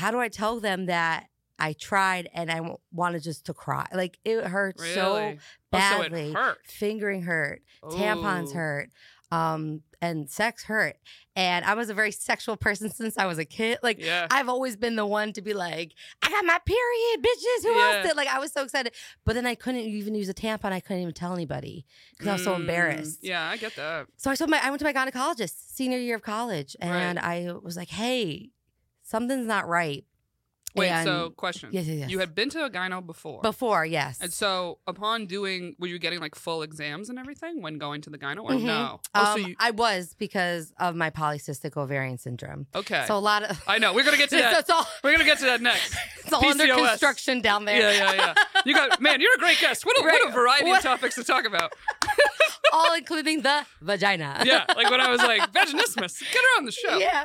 how do I tell them that I tried and I wanted just to cry? Like it hurt Really? so Oh, so badly. it hurt. Fingering hurt, tampons hurt, um, and sex hurt. And I was a very sexual person since I was a kid. Like Yeah. I've always been the one to be like, I got my period, bitches. Who Yeah. else did? Like I was so excited, but then I couldn't even use a tampon. I couldn't even tell anybody because I was so Mm, embarrassed. Yeah, I get that. So I told my I went to my gynecologist senior year of college, Right. and I was like, "Hey, something's not right." Wait, And- so question. yes, yes, yes. You had been to a gyno before. before, yes. And so upon doing, were you getting like full exams and everything when going to the gyno or Mhm. no? Oh, um, so you, I was because of my polycystic ovarian syndrome. okay. So a lot of I know. We're going to get to that. it's all We're going to get to that next. it's all under construction down there. Yeah, yeah, yeah. You got, man, you're a great guest. What a, what a variety What- of topics to talk about. all including the vagina. Yeah, like when I was like, vaginismus, get her on the show. Yeah.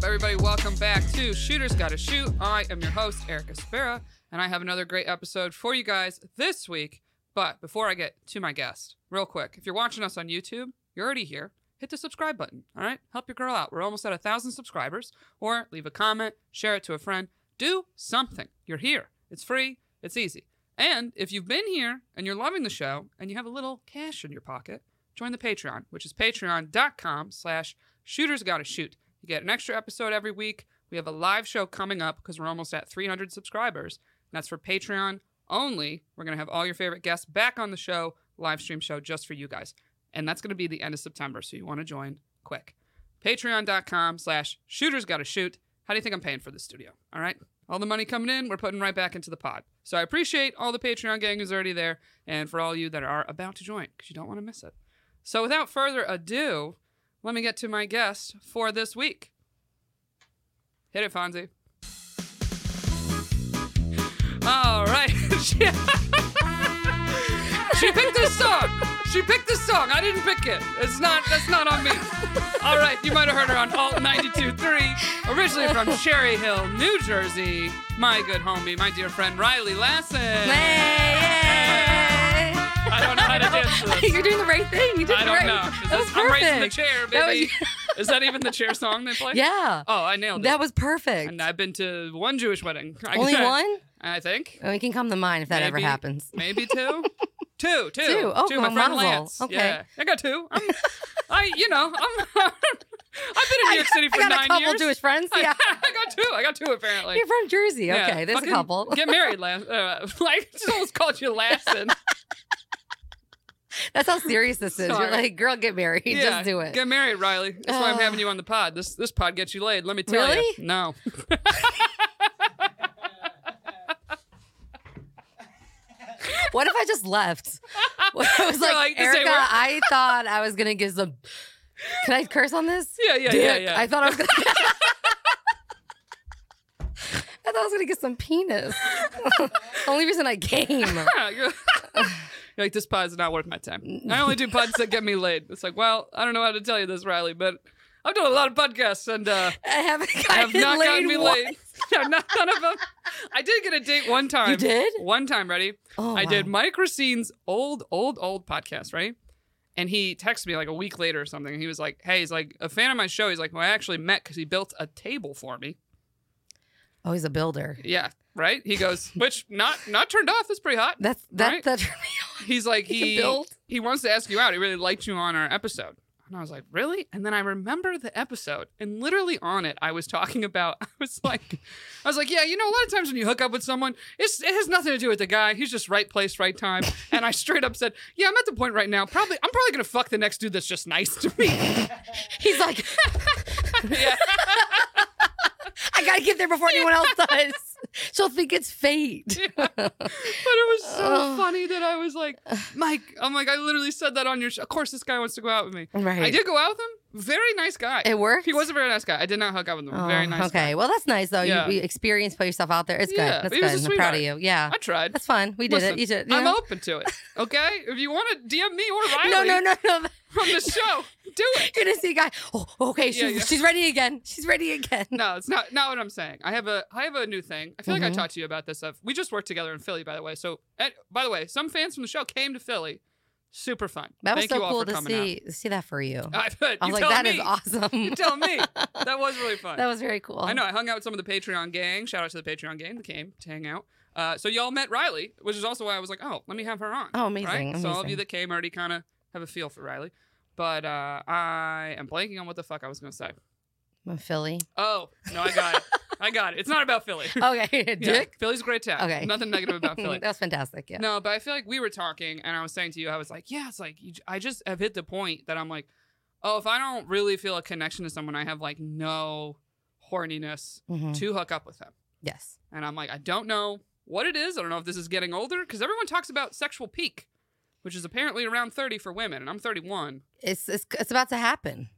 Up, everybody? Welcome back to Shooters Gotta Shoot. I am your host, Erica Spera, and I have another great episode for you guys this week. But before I get to my guest, real quick, if you're watching us on YouTube, you're already here. Hit the subscribe button, all right? Help your girl out. We're almost at a thousand subscribers. Or leave a comment, share it to a friend. Do something. You're here. It's free. It's easy. And if you've been here and you're loving the show and you have a little cash in your pocket, join the Patreon, which is patreon.com slash shooters gotta shoot. You get an extra episode every week. We have a live show coming up because we're almost at 300 subscribers. And that's for Patreon only. We're going to have all your favorite guests back on the show, live stream show just for you guys. And that's going to be the end of September. So you want to join quick. Patreon.com slash shooters gotta shoot. How do you think I'm paying for this studio? All right. All the money coming in, we're putting right back into the pod. So I appreciate all the Patreon gang who's already there and for all you that are about to join because you don't want to miss it. So without further ado, let me get to my guest for this week. Hit it, Fonzie. All right. she, picked this song. She picked this song. I didn't pick it. It's not. That's not on me. All right. You might have heard her on Alt 92.3, originally from Cherry Hill, New Jersey. My good homie, my dear friend Riley Lassen. Hey, I don't know how to dance to this. You're doing the right thing. You did I don't right. know. Is That this- was I'm perfect. raising the chair, That was- baby. Is that even the chair song they play? Yeah. Oh, I nailed it. That was perfect. and I've been to one Jewish wedding. I- Only one? I think. Oh, we can come to mine if that ever happens. Maybe two. two, two, Two. Oh, My cool. friend. Lance. Okay. Yeah, I got two. I'm, I, you know, I'm. I've been in New York City for I got nine a couple years. Jewish friends. Yeah. I got two. I got two apparently. You're from Jersey. Yeah, Okay, there's a fucking couple. Get married, Lance. Uh, like, just almost called you Lassen. That's how serious this is. Sorry. You're like, girl, get married. Yeah, Just do it. Get married, Riley. That's why I'm having you on the pod. This this pod gets you laid. Let me tell you. No. What if I just left? What I was like, like, this ain't Erica, work. I thought I was gonna get some. Can I curse on this? Yeah, yeah, Dick. yeah, yeah. I thought I was gonna. I thought I was gonna get some penis. Only reason I came. you're, you're like, this pod is not worth my time. I only do pods that get me laid. It's like, well, I don't know how to tell you this, Riley, but I've done a lot of podcasts and uh, I haven't I gotten have not laid gotten me once. laid. Yeah, not, none of them. I did get a date one time. You did? One time, ready? Oh, I did. Mike Racine's old, old, old podcast, right? And he texted me like a week later or something. And he was like, hey, he's like, a fan of my show. He's like, well, I actually met because he built a table for me. Oh, he's a builder. Yeah, right? He goes, which not not turned off. That's pretty hot. That's that. Right? That. He's like, He he, he wants to ask you out. He really liked you on our episode. And I was like, really? And then I remember the episode, and literally on it, I was talking about. I was like, I was like, yeah, you know, a lot of times when you hook up with someone, it's, it has nothing to do with the guy. He's just right place, right time. And I straight up said, yeah, I'm at the point right now. Probably, I'm probably gonna fuck the next dude that's just nice to me. He's like, yeah, I gotta get there before anyone else does. She'll think it's fate. but it was so Oh. funny that I was like, Mike, I'm like, I literally said that on your show. Of course, this guy wants to go out with me. Right. I did go out with him, Very nice guy. It worked. he was a very nice guy. I did not hook up with him. Oh, very nice. Okay, guy. well that's nice though. Yeah. You, you experience, put yourself out there. It's good. Yeah, That's he was good. I'm proud of you. Yeah, I tried. that's fun. We did Listen, it. You did. I'm yeah. open to it. Okay, if you want to DM me or Riley No, no, no, no. from the show, do it. You're gonna see a guy. Oh, okay. She's, Yeah, yeah. she's ready again. She's ready again. No, it's not not what I'm saying. I have a I have a new thing. I feel like I Mhm. talked to you about this stuff. We just worked together in Philly, by the way. So, and, by the way, some fans from the show came to Philly. Super fun. That was Thank so you cool to see see that for you. I, bet. I was like, that is me. awesome. You tell me. That was really fun. that was very cool. I know. I hung out with some of the Patreon gang. Shout out to the Patreon gang that came to hang out. Uh, so y'all met Riley, which is also why I was like, oh, let me have her on. Oh, amazing, Right? So all of you that came already kind of have a feel for Riley. But uh, I am blanking on what the fuck I was going to say. Philly. Oh, no, I got it. I got it. It's not about Philly. Okay, Yeah, Dick. Philly's a great town. Okay. Nothing negative about Philly. That's fantastic. Yeah. No, but I feel like we were talking, and I was saying to you, I was like, yeah, it's like you, I just have hit the point that I'm like, oh, if I don't really feel a connection to someone, I have like no horniness Mhm. to hook up with them. Yes. And I'm like, I don't know what it is. I don't know if this is getting older because everyone talks about sexual peak, which is apparently around 30 for women, and I'm 31. It's it's it's about to happen.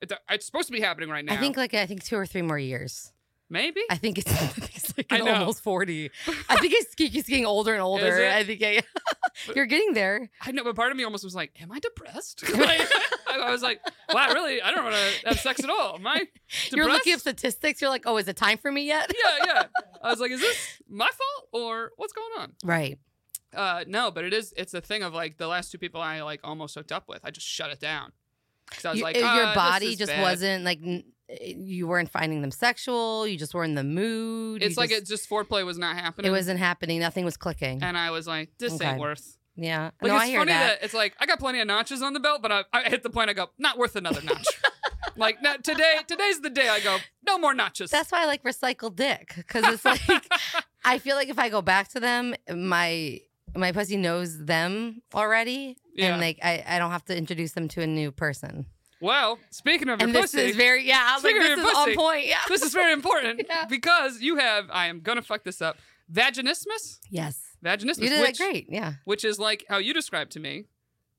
It, uh, it's supposed to be happening right now. I think like I think two or three more years. maybe. I think it's, I think it's like I almost forty. I think it's keeps getting older and older. I think yeah, you're getting there. I know, but part of me almost was like, "Am I depressed?" like, I was like, "Wow, really? I don't want to have sex at all. Am I depressed?" You're looking at statistics. You're like, oh, is it time for me yet? yeah, yeah. I was like, "Is this my fault or what's going on?" Right. Uh, no, but it is. It's a thing of like the last two people I like almost hooked up with. I just shut it down because I was You- like, "Ah, your this body just bad." wasn't like n- you weren't finding them sexual. You just weren't in the mood. It's you like just, it just foreplay was not happening. it wasn't happening. Nothing was clicking. and I was like, "This Okay. ain't worth." yeah. Like no, it's I hear funny that. that. it's like I got plenty of notches on the belt, but I, I hit the point. I go, not worth another notch. like no, today, today's the day. I go, no more notches. That's why I like recycled dick because it's like I feel like if I go back to them, my my pussy knows them already, Yeah. and like I, I don't have to introduce them to a new person. well, speaking of your this pussy, is very yeah. I was like, of this your is on pussy, point. Yeah. this is very important Yeah. because you have. I am gonna fuck this up. Vaginismus, Yes. vaginismus, You did which, that great. Yeah. which is like how you described to me,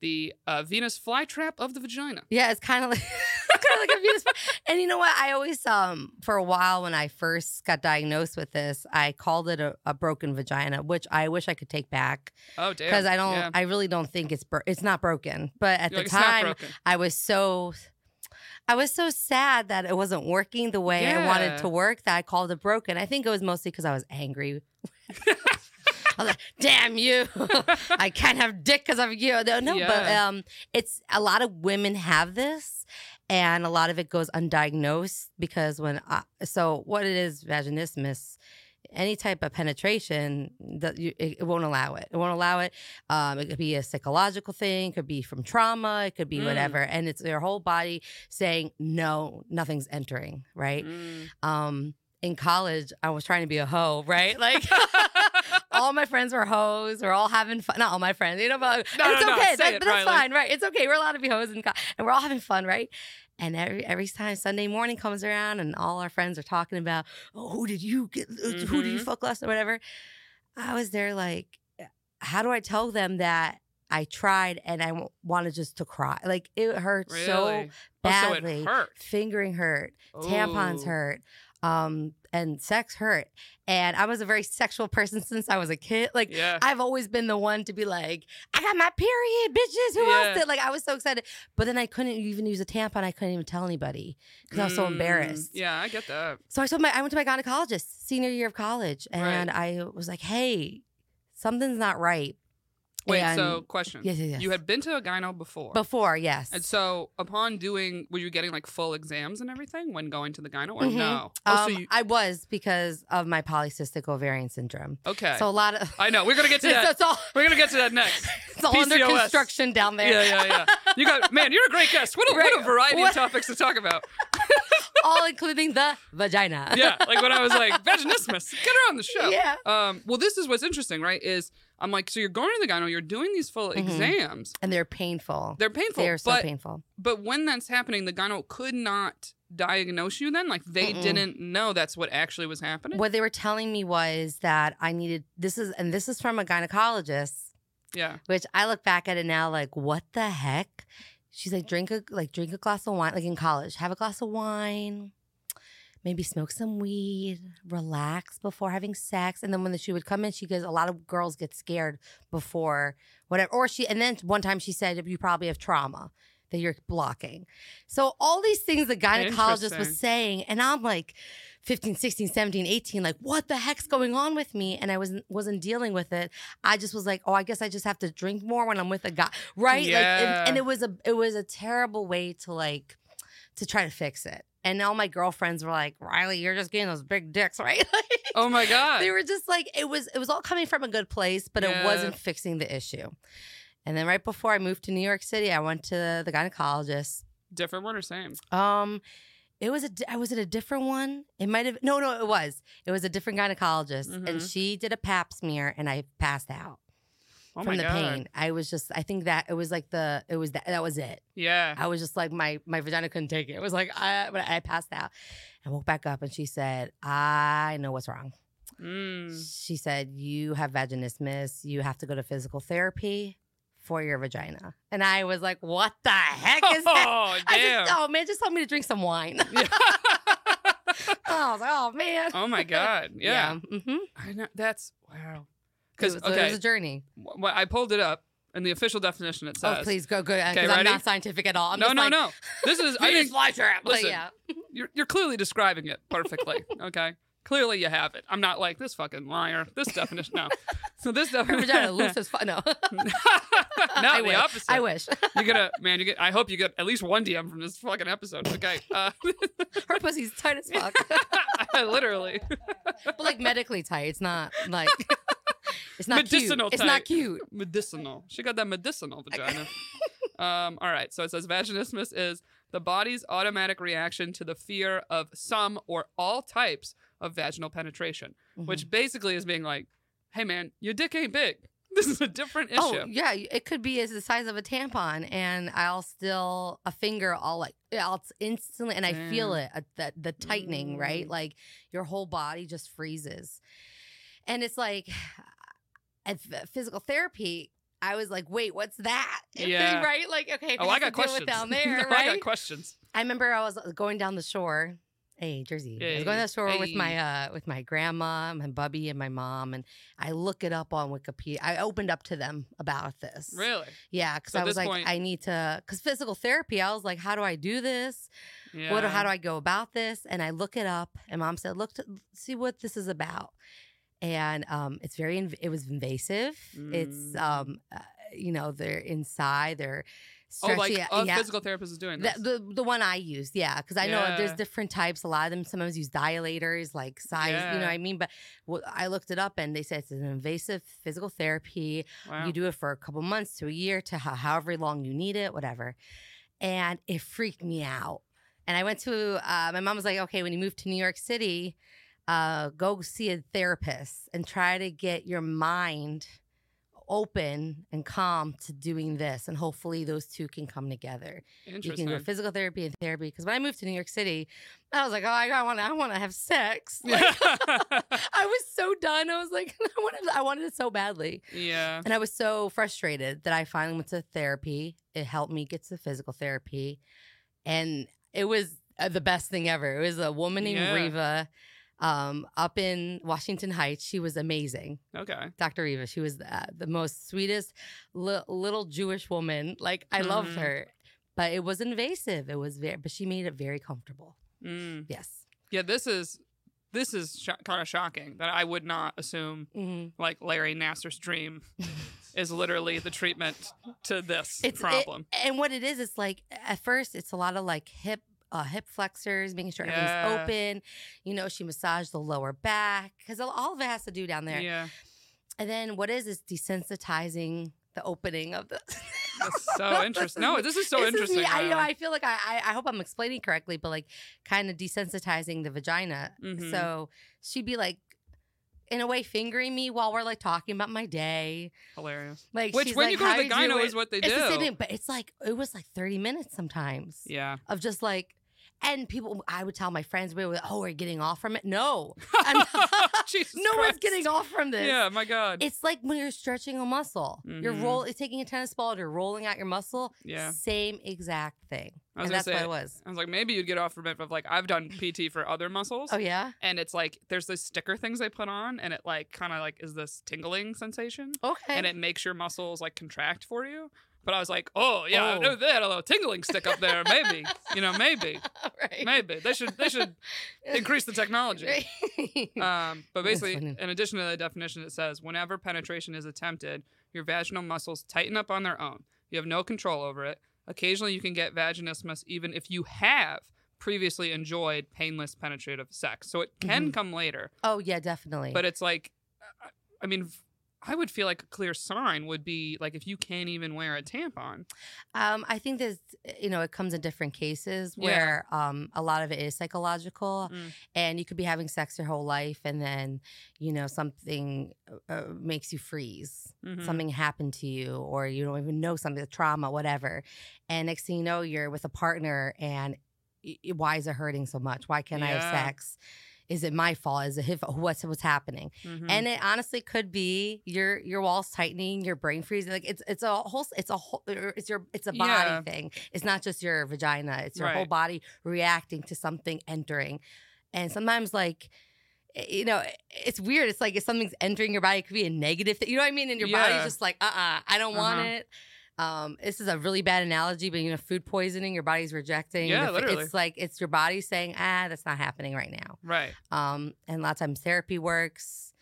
the uh, Venus flytrap of the vagina. Yeah, it's kind of like kind of like a Venus. And you know what? I always um for a while when I first got diagnosed with this, I called it a, a broken vagina, which I wish I could take back Oh damn! because I don't. Yeah. I really don't think it's bro- it's not broken. But at You're the like, time. I was so. I was so sad that it wasn't working the way I wanted Yeah. to work that I called it broken. I think it was mostly because I was angry. I was like, "Damn you! I can't have dick because of you." No, no, but Yeah. um, it's a lot of women have this, and a lot of it goes undiagnosed because when I, so what it is vaginismus. Any type of penetration, that you, it, won't allow it. It won't allow it. Um, it could be a psychological thing, it could be from trauma, it could be Mm. whatever, and it's your whole body saying no, nothing's entering. Right. Mm. Um, in college, I was trying to be a hoe. Right. Like all my friends were hoes. We're all having fun. Not all my friends, you know, but No, it's no, no, okay. say That- it, but that's Riley. fine, right? It's okay. We're allowed to be hoes and, co- and we're all having fun, right? And every every time Sunday morning comes around and all our friends are talking about, oh, who did you get? uh, Who did you Mhm. fuck last or whatever? I was there like, how do I tell them that I tried and I wanted just to cry? Like it hurt Really? so Oh, so badly. it hurt. Fingering hurt, tampons hurt, um, and sex hurt. And I was a very sexual person since I was a kid. Like Yeah. I've always been the one to be like, I got my period, bitches. Who Yeah. else did? Like I was so excited, but then I couldn't even use a tampon. I couldn't even tell anybody because I was so Mm, embarrassed. Yeah, I get that. So I told my I went to my gynecologist senior year of college, Right. and I was like, Hey, something's not right. Wait, And- so question. Yes, yes, yes. You had been to a gyno before. before, yes. And so upon doing, were you getting like full exams and everything when going to the gyno or Mhm. no? Oh, um, so you, I was because of my polycystic ovarian syndrome. okay. So a lot of I know. We're going to get to that. all We're going to get to that next. it's all under PCOS. construction down there. Yeah, yeah, yeah. You got, man, you're a great guest. What a, what a variety What- of topics to talk about. all including the vagina. Yeah. Like when I was like, vaginismus, get her on the show. Yeah. Um, well, this is what's interesting, right? Is I'm like, so you're going to the gyno, you're doing these full Mhm. exams. And they're painful. They're painful. They're so but, painful. but when that's happening, the gyno could not diagnose you then? Like they Mm-mm. didn't know that's what actually was happening? What they were telling me was that I needed this is and this is from a gynecologist, Yeah. which I look back at it now like, what the heck? she's like drink a like drink a glass of wine like in college have a glass of wine maybe smoke some weed relax before having sex. And then when the, she would come in she goes a lot of girls get scared before whatever or she and then one time she said you probably have trauma that you're blocking. So all these things the gynecologist was saying and i'm like 15 16 17 18 like what the heck's going on with me? And i wasn't wasn't dealing with it. I just was like oh i guess i just have to drink more when i'm with a guy right? Like Yeah. and, and it was a it was a terrible way to like to try to fix it and all my girlfriends were like riley you're just getting those big dicks right Like, Oh my god. they were just like it was it was all coming from a good place but Yeah. it wasn't fixing the issue and then right before i moved to new york city i went to the gynecologist Different one or same? um, it was a di- was it a different one? It might have no no it was it was a different gynecologist and Mhm. she did a Pap smear and I passed out Oh from the god. pain. I was just I think that it was like the it was that that was it. Yeah. I was just like my my vagina couldn't take it. It was like I but I passed out. and woke back up and she said I know what's wrong. Mm. She said you have vaginismus. You have to go to physical therapy for your vagina. And I was like, what the heck is that? Oh damn. just, oh man, just told me to drink some wine. Yeah. I was like, oh man. oh my god. Yeah. mm-hmm I know. That's wow. It Because it okay, was a journey. wh- I pulled it up, and the official definition it says. oh, please go, go. Because Okay, I'm not scientific at all. I'm no, no, like, no. This is. I flytrap. But listen. yeah. you're you're clearly describing it perfectly. Okay. Clearly you have it. I'm not like this fucking liar. This definition. No. So this definition. vagina loose as fuck. No. no, I the wish. opposite. I wish. You're gonna, man. You get. I hope you get at least one DM from this fucking episode. Okay. Uh, Her pussy's tight as fuck. literally. but like medically tight. It's not like it's not Medicinal cute. It's not cute. medicinal. She got that medicinal vagina. um, all right. So it says vaginismus is the body's automatic reaction to the fear of some or all types of vaginal penetration, Mhm. which basically is being like, "Hey, man, your dick ain't big. This is a different issue." Oh yeah, it could be as the size of a tampon, and I'll still a finger. I'll like I'll instantly, and I feel it uh, the the tightening, right? Mm. Like your whole body just freezes, and it's like physical therapy. I was like, wait, what's that? Yeah. right? Like, okay, oh, I got questions down there, No, right? I got questions. I remember I was going down the shore. Hey, Jersey. I was going Hey, down the shore with my uh with my grandma, my bubby, and my mom, and I look it up on Wikipedia. I opened up to them about this. Really? Yeah, because So I was like, point- I need to, because physical therapy. I was like, how do I do this? Yeah. What? How do I go about this? And I look it up, and mom said, look to see what this is about. And um, it's very, inv- it was invasive. It's, Mm. um, uh, you know, they're inside, they're Oh, like a yeah. physical therapist is doing The, this. the the one I used, yeah, because I know there's different types. A lot of them sometimes use dilators, like size, you know what I mean. But wh- I looked it up, and they said it's an invasive physical therapy. wow. You do it for a couple months to a year to ho- however long you need it, whatever. And it freaked me out. And I went to uh, my mom was like, okay, when you move to New York City, uh, go see a therapist and try to get your mind open and calm to doing this, and hopefully those two can come together. You can do physical therapy and therapy. Because when I moved to New York City, I was like, oh, I want to, I want to have sex. Like, I was so done. I was like, I wanted, I wanted it so badly. yeah. And I was so frustrated that I finally went to therapy. It helped me get to physical therapy. And it was uh, the best thing ever. It was a woman named Yeah. Riva um, up in Washington Heights. She was amazing. Okay. Dr. Riva. She was uh, the most sweetest li- little Jewish woman. Like, I loved Mhm. her. But it was invasive. It was very, but she made it very comfortable. Mm. Yes. Yeah. This is this is sh- kind of shocking that I would not assume hmm like Larry Nassar's dream is literally the treatment to this It's it- problem. and what it is, it's like at first it's a lot of like hip uh, hip flexors, making sure Yeah. everything's open. You know, she massaged the lower back because all of it has to do down there. yeah. And then what is this desensitizing the opening of the. That's so interesting. No, this is so This interesting. me. I know. I feel like I, I. Hope I'm explaining correctly, but like, kind of desensitizing the vagina. Mhm. So she'd be like, in a way, fingering me while we're like talking about my day. Hilarious. Like, Which when like, you go to the gyno is what they it's do. the same thing, but it's like it was like 30 minutes sometimes Yeah. of just like And people, I would tell my friends, we were, like, oh, we're getting off from it. No, no one's getting off from this. Yeah, my God. It's like when you're stretching a muscle. You're Mhm. roll, it's taking a tennis ball, and you're rolling out your muscle. Yeah. Same exact thing. I was and that's say, what it was. I was like, maybe you'd get off from it, but like I've done PT for other muscles. Oh yeah. And it's like there's those sticker things they put on, and it like kind of like is this tingling sensation, Okay. and it makes your muscles like contract for you. But I was like, oh yeah, Oh. they had a little tingling stick up there, maybe, you know, maybe, right. maybe they should they should increase the technology. Right. Um, but basically, in addition to the definition, it says whenever penetration is attempted, your vaginal muscles tighten up on their own. You have no control over it. Occasionally, you can get vaginismus even if you have previously enjoyed painless penetrative sex. So it can Mhm. come later, oh yeah, definitely. but it's like, I- I mean, I would feel like a clear sign would be like if you can't even wear a tampon. Um, I think there's, you know, it comes in different cases Yeah. where um, a lot of it is psychological, Mm. and you could be having sex your whole life, and then, you know, something uh, makes you freeze. Mhm. Something happened to you, or you don't even know something, trauma, whatever. And next thing you know, you're with a partner, and why is it hurting so much? Why can't I have sex? Is it my fault? Is it his, what's what's happening? Mhm. and it honestly could be your your walls tightening, your brain freezing. Like it's it's a whole it's a whole er, it's your it's a body Yeah. thing. It's not just your vagina. It's your whole body reacting to something entering, and sometimes like. eh, You know, it's weird. It's like if something's entering your body, it could be a negative thing. You know what I mean? And your Yeah. body's just like, uh uh I don't want Uh-huh. it. Um, this is a really bad analogy, but you know, food poisoning, your body's rejecting. Yeah, The literally. It's like it's your body saying, ah, that's not happening right now. right. Um, and a lot of times therapy works,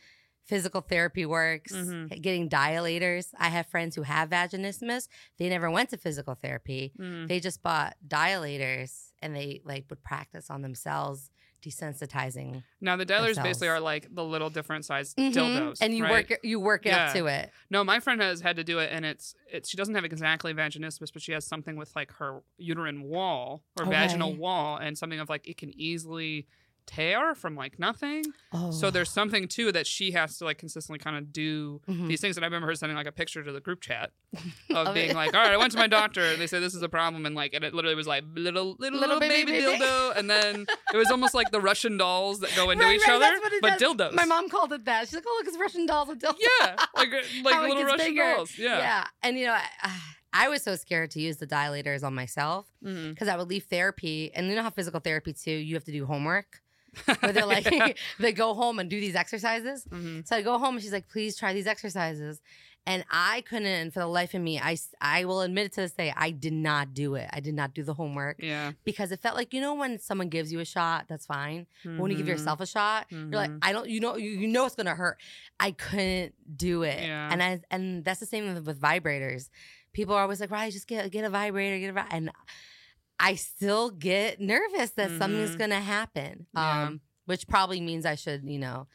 physical therapy works, Mhm. getting dilators. I have friends who have vaginismus. They never went to physical therapy. Mhm. They just bought dilators and they like would practice on themselves, desensitizing. Now the themselves. basically are like the little different sized Mhm. dildos, And you right? work it- you work it up to it. No, my friend has had to do it, and it's it's she doesn't have exactly vaginismus, but she has something with like her uterine wall or vaginal wall, and something of like it can easily tear from like nothing. Oh. So there's something too that she has to like consistently kind of do Mhm. these things. And I remember her sending like a picture to the group chat Of being like, "All right, I went to my doctor, and they said this is a problem," and like, and it literally was like little little little, baby, baby, dildo, and then it was almost like the Russian dolls that go into Right, each right, other, that's what it but does. dildos. My mom called it that. She's like, "Oh, look, it's Russian dolls with dildos." Yeah, like like little Russian bigger. dolls. Yeah. yeah. And you know, I, I was so scared to use the dilators on myself. Because I would leave therapy, and you know how physical therapy too, you have to do homework. Where they're like, they go home and do these exercises. Mhm. So I go home and she's like, please try these exercises. And I couldn't, for the life of me, I, I will admit it to this day, I did not do it. I did not do the homework Yeah. because it felt like, you know, when someone gives you a shot, that's fine. But when you give Mhm. yourself a shot, you're like, Mhm. I don't, you know, you, you know it's gonna hurt. I couldn't do it. Yeah. And I, and that's the same with, with vibrators. People are always like, right, just get get a vibrator, get a vi-" and I still get nervous that something's Mhm. gonna happen. Yeah. Um, which probably means I should, you know,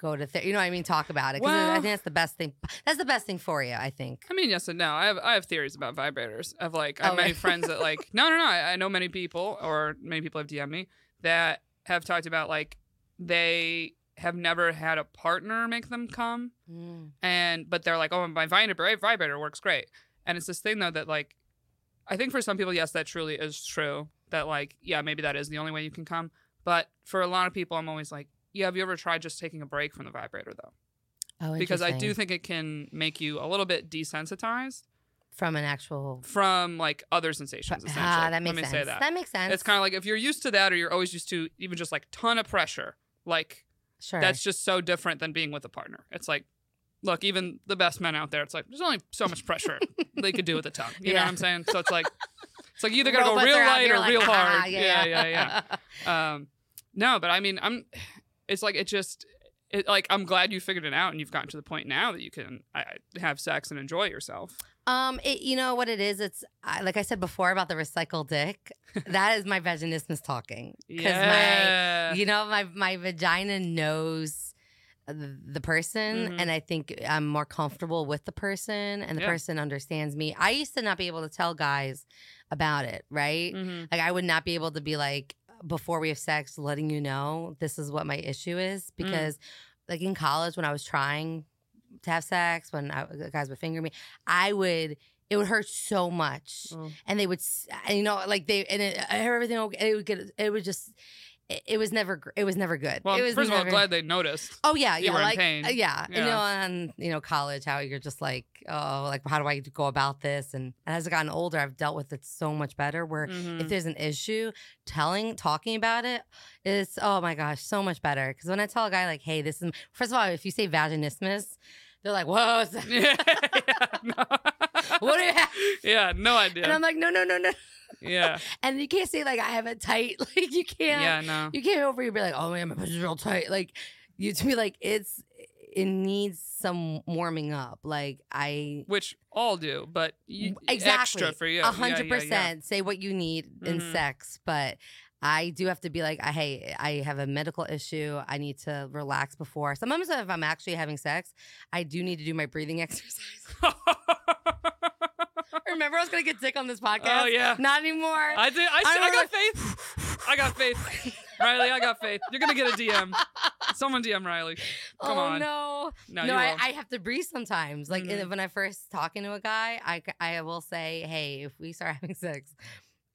go to therapy. You know what I mean? Talk about it because I think that's the best thing. That's the best thing for you. I think. I mean, yes and no. I have I have theories about vibrators. Of like, I have Oh, many right. friends that like, no, no, no. I, I know many people, or many people have DM'd me that have talked about like they have never had a partner make them come, Mm. and but they're like, oh, my vibrator vibrator works great. And it's this thing though that like, I think for some people, yes, that truly is true. That like, yeah, maybe that is the only way you can come. But for a lot of people, I'm always like, yeah, have you ever tried just taking a break from the vibrator though? Oh, Because I do think it can make you a little bit desensitized from an actual. from like other sensations. Essentially, Ah, that makes let me sense. say that. makes sense. It's kind of like if you're used to that, or you're always used to even just like ton of pressure. Like sure. that's just so different than being with a partner. It's like, look, even the best men out there, it's like there's only so much pressure they could do with a tongue. You know what I'm saying? So it's like, it's like you either gotta go real light or like, real "Ah, hard. Yeah, yeah, yeah. Um, no, but I mean, I'm. It's like it just. It, like I'm glad you figured it out and you've gotten to the point now that you can I, have sex and enjoy yourself. Um, it, you know what it is? It's I, like I said before about the recycled dick. that is my vaginismus talking. Yeah. my, you know, my my vagina knows the, person, Mhm. and I think I'm more comfortable with the person, and the Yeah. person understands me. I used to not be able to tell guys about it, right? Mhm. Like I would not be able to be like before we have sex, letting you know this is what my issue Mm. is because, like in college when I was trying to have sex, when I, guys would finger me, I would it would hurt so much, Oh. and they would, and, you know, like they and it, everything. It would get. It would just. It, it was never. gr- It was never good. Well, it was first of all, glad they noticed. Oh yeah, you yeah, were in like pain. uh, yeah. Yeah. you know, on you know, college, how you're just like, oh, like how do I go about this? And, and as I've gotten older, I've dealt with it so much better. Where Mhm. if there's an issue, telling, talking about it is oh my gosh, so much better. Because when I tell a guy like, hey, this is first of all, if you say vaginismus, they're like, whoa, yeah, yeah, no. what do you have? yeah, no idea. And I'm like, no, no, no, no. Yeah, And you can't say like I have a tight. Like you can't. yeah, no. You can't over here be like, oh man, my pussy's real tight. Like you to be like, it's it needs some warming up. Like I Which all do, but you, exactly extra for you. A hundred yeah, yeah. percent. Say what you need in Mhm. sex, but I do have to be like, hey, I have a medical issue. I need to relax before. Sometimes if I'm actually having sex, I do need to do my breathing exercise. Remember, I was gonna get dick on this podcast. oh yeah. Not anymore. I did. I, I I, got faith. I got faith. Riley, I got faith. You're gonna get a DM. Someone DM Riley. Come oh on. no. No, no, I. I have to breathe sometimes. Like Mhm. when I first talking to a guy, I I will say, hey, if we start having sex,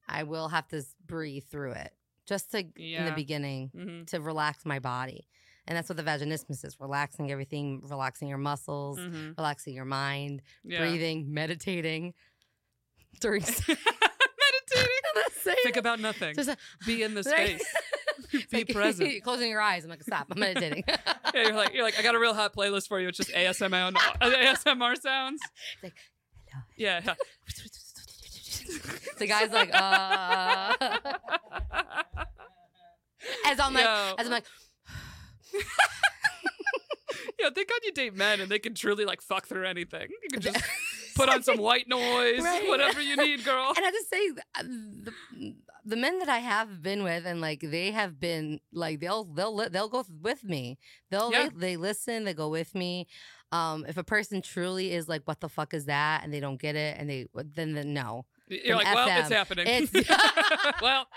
I will have to breathe through it just to in the Yeah. beginning Mhm, to relax my body. And that's what the vaginismus is relaxing everything, relaxing your muscles, mhm. relaxing your mind, Yeah. breathing, meditating. During. Meditating. Think about nothing. Just, uh, Be in the space. Be like, present. Closing your eyes. I'm like, stop. I'm meditating. Yeah, you're like, you're like, I got a real hot playlist for you. It's just ASMR, ASMR sounds. It's like, hello. Yeah. yeah. the guy's like, uh. As I'm like, Yo. as I'm like, Yeah, thank God you date men and they can truly like fuck through anything. You can just put on some white noise, Right. whatever you need, girl. and I just say uh, the, the men that I have been with, and like they have been like they'll they'll they'll go with me. They'll Yeah. they, they listen, they go with me. Um, if a person truly is like, "What the fuck is that?" and they don't get it, and they then then no. You're like, well, it's happening. It's- well,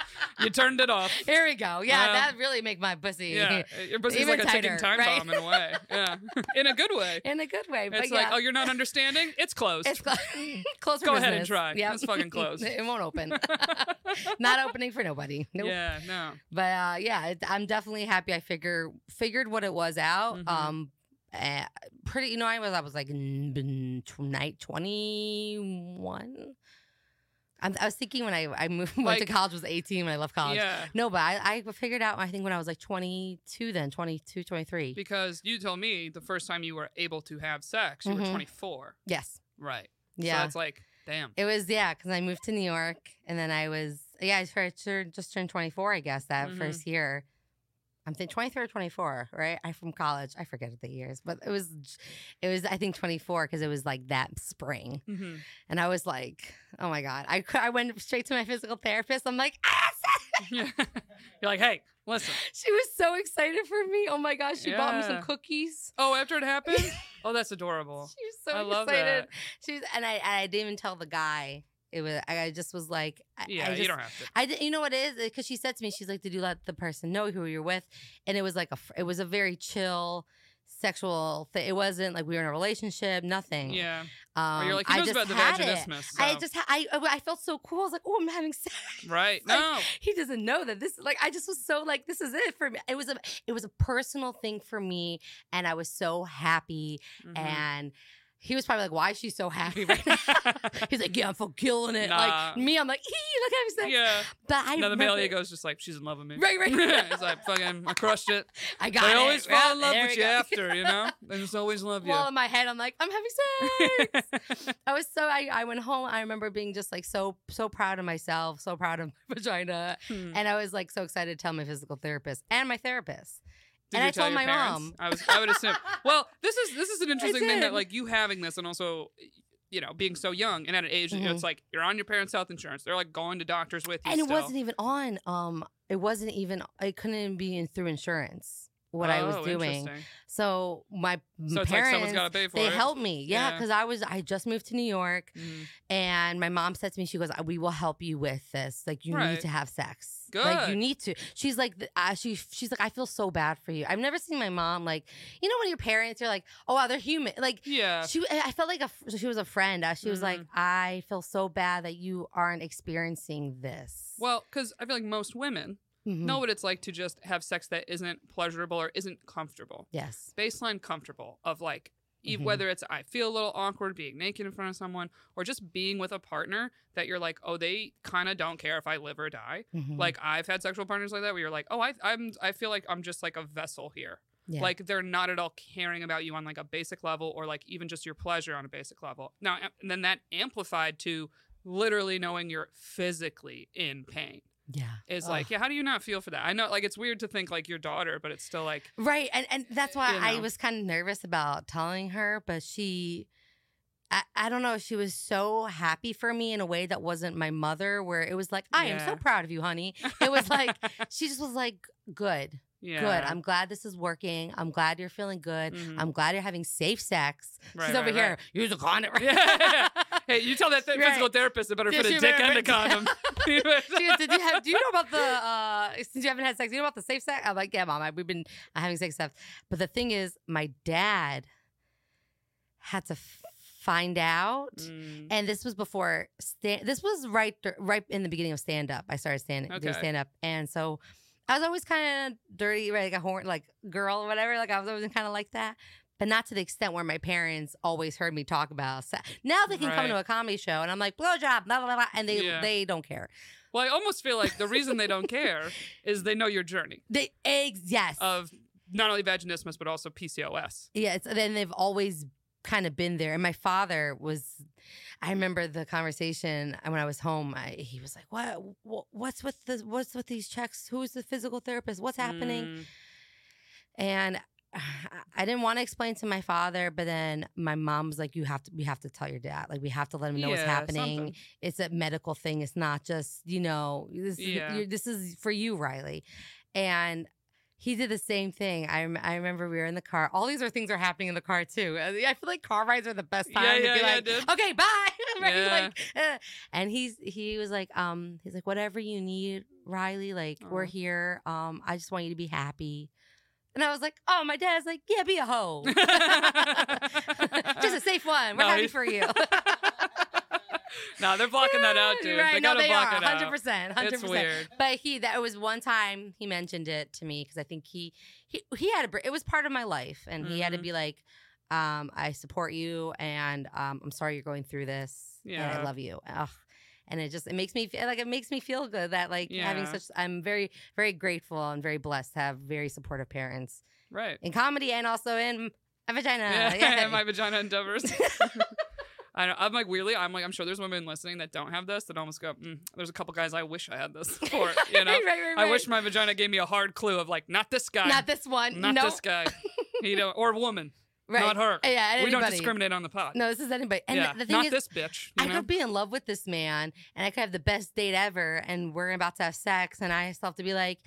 you turned it off. Here we go. Yeah, that really make my pussy. Yeah, your pussy's even like tighter, a ticking time right? bomb in a way. Yeah, in a good way. In a good way. it's like, oh, you're not understanding. It's closed. It's mm, closed. Go ahead and try. Yeah, it's fucking closed. it won't open. not opening for nobody. Nope. Yeah, no. But uh, yeah, I'm definitely happy. I figure figured what it was out. Mm-hmm. Um, uh, pretty you know i was i was like night 21 I'm, i was thinking when I, I moved, went to college was 18 when I left college. Yeah. No, but I, I figured out, I think when I was like 22 then, 22, 23. Because you told me the first time you were able to have sex, you mm-hmm. were 24. Yes. Right. Yeah. So it's like, damn. It was, yeah, because I moved to New York and then I was, yeah, I just turned 24, I guess, that mm-hmm. first year. I'm thinking twenty three or twenty four, right? I from college. I forget the years, but it was it was I think twenty four because it was like that spring, hmm and I was like, oh my god, I I went straight to my physical therapist. I'm like, ah! You're like, hey, listen. she was so excited for me. Oh my gosh, she bought me some cookies. Oh, after it happened? oh, that's adorable. She was so I love excited. that. She was, and I and I didn't even tell the guy. It was I just was like, I, Yeah, I just, you don't have to. I you know what it is because she said to me, she's like, "Did you let the person know who you're with?" And it was like a, it was a very chill sexual thing. It wasn't like we were in a relationship, nothing. Yeah. um, like, I just about had it. vaginismus. I just, ha- I, I felt so cool. I was like, "Oh, I'm having sex." Right. like, no. He doesn't know that this. Like, I just was so like, "This is it for me." It was a, it was a personal thing for me, and I was so happy. Mhm. And he was probably like, "Why is she so happy right now?" He's like, "Yeah, I'm fucking killing it." Nah. Like me, I'm like, "Ee, look at sex." yeah. But I then the male ego's just like, she's in love with me. Right, right. It's like, fucking, I crushed it. I got They it. always fall in love there with you go. after, you know? They just always love you. Well, in my head, I'm like, I'm having sex. I was so I, I went home. I remember being just like so so proud of myself, so proud of my vagina, Hmm. and I was like so excited to tell my physical therapist and my therapist. Did and you I tell told your my parents? mom. I was I would assume. Well, this is this is an interesting thing that like you having this and also you know, being so young and at an age you know, it's like you're on your parents' health insurance. They're like going to doctors with you. And it still. wasn't even on. Um, it wasn't even. It couldn't even be in, through insurance. What I was Oh, doing. So my So like parents someone's got to pay for they it. helped me. Yeah, Yeah. because I was I just moved to New York Mm. and my mom said to me, she goes, "We will help you with this. Like you Right. need to have sex. Like you need to." She's like, uh, she she's like, "I feel so bad for you. I've never seen my mom like, you know, when your parents are like, oh, wow, they're human. Like Yeah. she, I felt like a, she was a friend. Uh, She was like, Mhm. I feel so bad that you aren't experiencing this. Well, because I feel like most women Mhm. know what it's like to just have sex that isn't pleasurable or isn't comfortable. Yes. Baseline comfortable of like, e- Mhm. whether it's I feel a little awkward being naked in front of someone or just being with a partner that you're like, oh, they kind of don't care if I live or die. Mhm. Like I've had sexual partners like that where you're like, oh, I, I'm, I feel like I'm just like a vessel here. Yeah. Like they're not at all caring about you on like a basic level or like even just your pleasure on a basic level. Now, and then that amplified to literally knowing you're physically in pain yeah. is Ugh. like, yeah, how do you not feel for that? I know, like, it's weird to think like your daughter, but it's still like, Right. And and that's why You I was kind of nervous about telling her, but she I, I don't know, she was so happy for me in a way that wasn't my mother, where it was like, I am so proud of you, honey. It was like she just was like, Good, yeah, good. I'm glad this is working. I'm glad you're feeling good. Mhm. I'm glad you're having safe sex. Right, She's over right, here, right. use a condom. Yeah. Hey, you tell that th- Right. physical therapist it better Yeah, put a dick and a condom. She goes, Did you have? Do you know about the? uh Since you haven't had sex, do you know about the safe sex? I'm like, yeah, mom. I, we've been having safe sex. But the thing is, my dad had to f- find out, Mm, and this was before. Sta- this was right dur- right in the beginning of stand up. I started stand doing stand up, and so I was always kind of dirty, right, like a horn, like girl or whatever. Like I was always kind of like that. But not to the extent where my parents always heard me talk about. sex. Now they can come Right. to a comedy show and I'm like blowjob, blah blah blah, and they Yeah. they don't care. well, I almost feel like the reason they don't care is they know your journey They eggs, yes. of not only vaginismus but also PCOS. yeah, it's, then they've always kind of been there. And my father was, I remember the conversation when I was home. I, he was like, "What? what what's with the? What's with these checks? Who's the physical therapist? What's happening?" Mm, And I didn't want to explain to my father, but then my mom was like, "You have to. We have to tell your dad. Like, we have to let him know what's happening. something. It's a medical thing. It's not just you know. This, Yeah. this is for you, Riley." And he did the same thing. I, I remember we were in the car. All these are things are happening in the car too. I I feel like car rides are the best time yeah, to be yeah, like, dude. okay, bye. right? Yeah. Like, uh, and he's he was like, um, he's like, whatever you need, Riley. Like, we're here. Um, I just want you to be happy. And I was like, oh, my dad's like, yeah, be a hoe. just a safe one. We're No, happy for you. no, they're blocking that out, dude. Right? They no, gotta they block are. it out. Hundred percent. Hundred It's percent. weird. But he that was one time he mentioned it to me because I think he he he had a it was part of my life and he had to Mhm. be like, um, I support you and um, I'm sorry you're going through this. and Yeah. I love you. Ugh. And it just it makes me feel like it makes me feel good that like having such I'm very very grateful and very blessed to have very supportive parents Right. in comedy and also in my vagina. Yeah, Yeah. my vagina endeavors. I know, I'm like weirdly, I'm like, I'm sure there's women listening that don't have this that almost go, mm, there's a couple guys I wish I had this for, you know? right, right, right, I wish my vagina gave me a hard clue of like, not this guy, not this one. not no, this guy, you know, or woman, right. not her. Yeah, we don't discriminate on the pod. No, this is anybody. And yeah, the, thing not is, this bitch. You I know? could be in love with this man and I could have the best date ever and we're about to have sex and I still have to be like,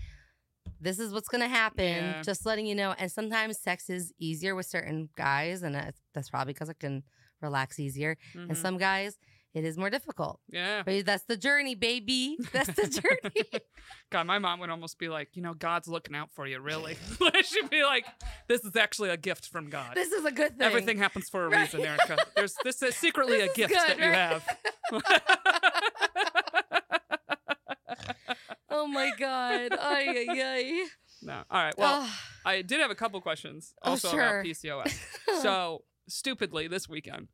this is what's going to happen. Yeah. Just letting you know. And sometimes sex is easier with certain guys and that's probably because I can relax easier. And Mhm. some guys, it is more difficult. yeah. But that's the journey, baby. That's the journey. God, my mom would almost be like, you know, God's looking out for you, really. She'd be like, this is actually a gift from God. this is a good thing. Everything happens for a Right. reason, Erica. There's this is secretly This a is gift good, that you have. oh my God. Ay, ay, ay. no. All right. Well, I did have a couple questions Oh, also sure. about PCOS. so, stupidly, this weekend,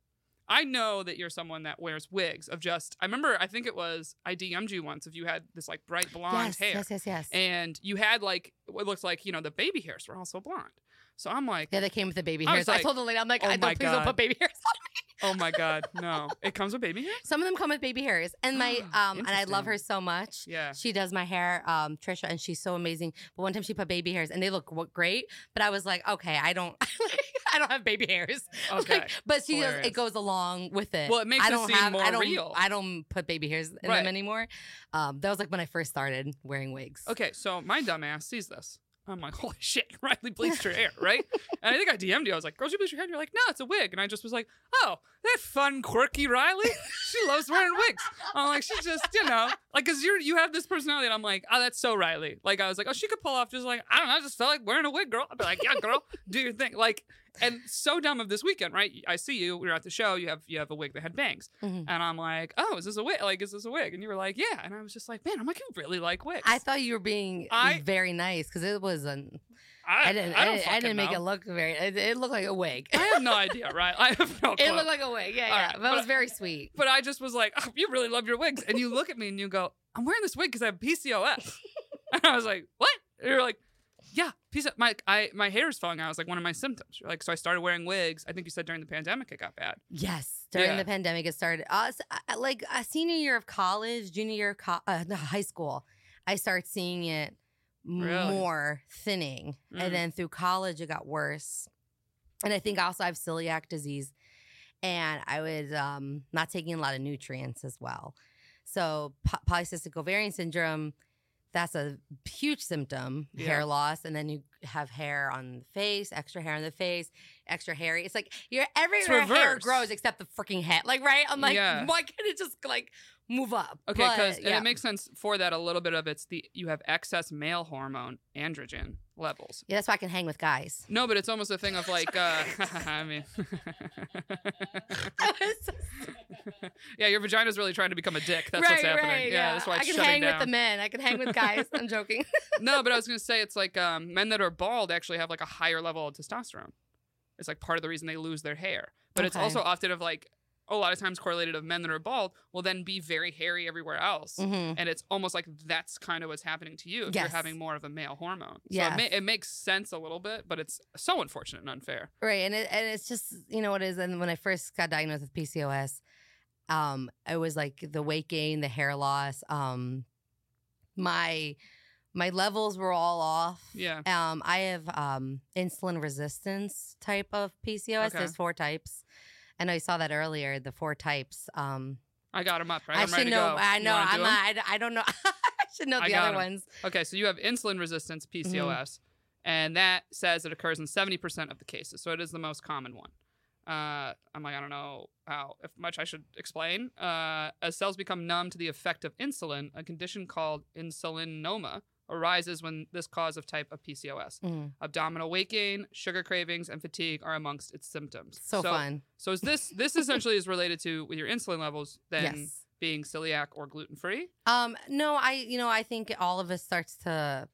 I know that you're someone that wears wigs of just, I remember, I think it was, I DM'd you once if you had this like bright blonde yes, hair. yes, yes, yes. And you had like, what looks like, you know, the baby hairs were also blonde. So I'm like, yeah, they came with the baby I hairs. I, told the lady, I'm like, oh I don't, please don't put baby hairs on. oh my God, no. It comes with baby hairs? Some of them come with baby hairs, and my um, and I love her so much. Yeah. She does my hair, um, Trisha, and she's so amazing. But one time she put baby hairs, and they look great. But I was like, okay, I don't, I don't have baby hairs. Okay. Like, but she. Hilarious. It goes along with it. Well, it makes I don't seem have, more I don't, real. I don't put baby hairs in Right. them anymore. Um, that was like when I first started wearing wigs. Okay, so my dumbass sees this. I'm like, holy shit, Riley bleached her hair, right? and I think I DM'd you. I was like, girl, you bleached your hair? And you're like, no, it's a wig. And I just was like, oh, that fun, quirky Riley. She loves wearing wigs. I'm like, she's just, you know, like, cause you're you have this personality, and I'm like, oh, that's so Riley. Like, I was like, oh, she could pull off just like, I don't know, I just felt like wearing a wig, girl. I'd be like, yeah, girl, do your thing. Like, and so dumb of this weekend, right? I see you. We are at the show. You have you have a wig that had bangs, Mhm. and I'm like, oh, is this a wig? Like, is this a wig? And you were like, yeah. And I was just like, man, I'm like, you really like wigs. I thought you were being I- very nice because it was an. I, I didn't. I, I, didn't, I didn't make know. it look very. It, it looked like a wig. I have no idea, right? I have no clue. it looked like a wig. Yeah, All yeah. right, but, but it was very sweet. but I just was like, oh, you really love your wigs. And you look at me and you go, I'm wearing this wig because I have PCOS. and I was like, what? And you're like, yeah, PCOS. My, I, my hair is falling out. It's like one of my symptoms. Like, so I started wearing wigs. I think you said during the pandemic it got bad. Yes, during Yeah. the pandemic, it started. Uh, uh, like a senior year of college, junior year of co- uh, high school, I started seeing it Really? more thinning, Mm. and then through college, it got worse. And I think also I have celiac disease, and I was um, not taking a lot of nutrients as well. So po- polycystic ovarian syndrome, that's a huge symptom, Yeah. hair loss, and then you have hair on the face, extra hair on the face, extra hairy. It's like your everywhere hair grows except the freaking head. Like right, I'm like, Yeah. why can't it just like move up? Okay, because yeah. it makes sense for that a little bit of it's the you have excess male hormone androgen levels. yeah, that's why I can hang with guys. No, but it's almost a thing of like, uh, I mean, yeah, your vagina's really trying to become a dick. That's right, what's happening. right. yeah, that's why I can hang down. with the men. I can hang with guys. I'm joking. no, but I was gonna say it's like um, men that are bald actually have like a higher level of testosterone. It's like part of the reason they lose their hair. But it's also often of like a lot of times correlated of men that are bald will then be very hairy everywhere else. Mhm. And it's almost like that's kind of what's happening to you if Yes. you're having more of a male hormone. So it, ma- it makes sense a little bit, but it's so unfortunate and unfair. Right, and it, and it's just you know what it is. And when I first got diagnosed with PCOS, um, it was like the weight gain, the hair loss. Um, my my levels were all off. Yeah. Um, I have um insulin resistance type of PCOS. Okay. There's four types. I know you saw that earlier. The four types. Um, I got them up, right? I I'm ready should to know. go. I know. I'm not, I, I don't know. I should know the other 'em. ones. Okay, so you have insulin resistance Mm-hmm. PCOS, and that says it occurs in 70% of the cases. So it is the most common one. Uh, I'm like, I don't know how if much I should explain. Uh, as cells become numb to the effect of insulin, a condition called insulinoma arises when this cause of type of PCOS. Mhm. Abdominal weight gain, sugar cravings, and fatigue are amongst its symptoms. So, fun. So is this this essentially is related to with your insulin levels then yes. being celiac or gluten free? Um, no, I you know I think all of us starts to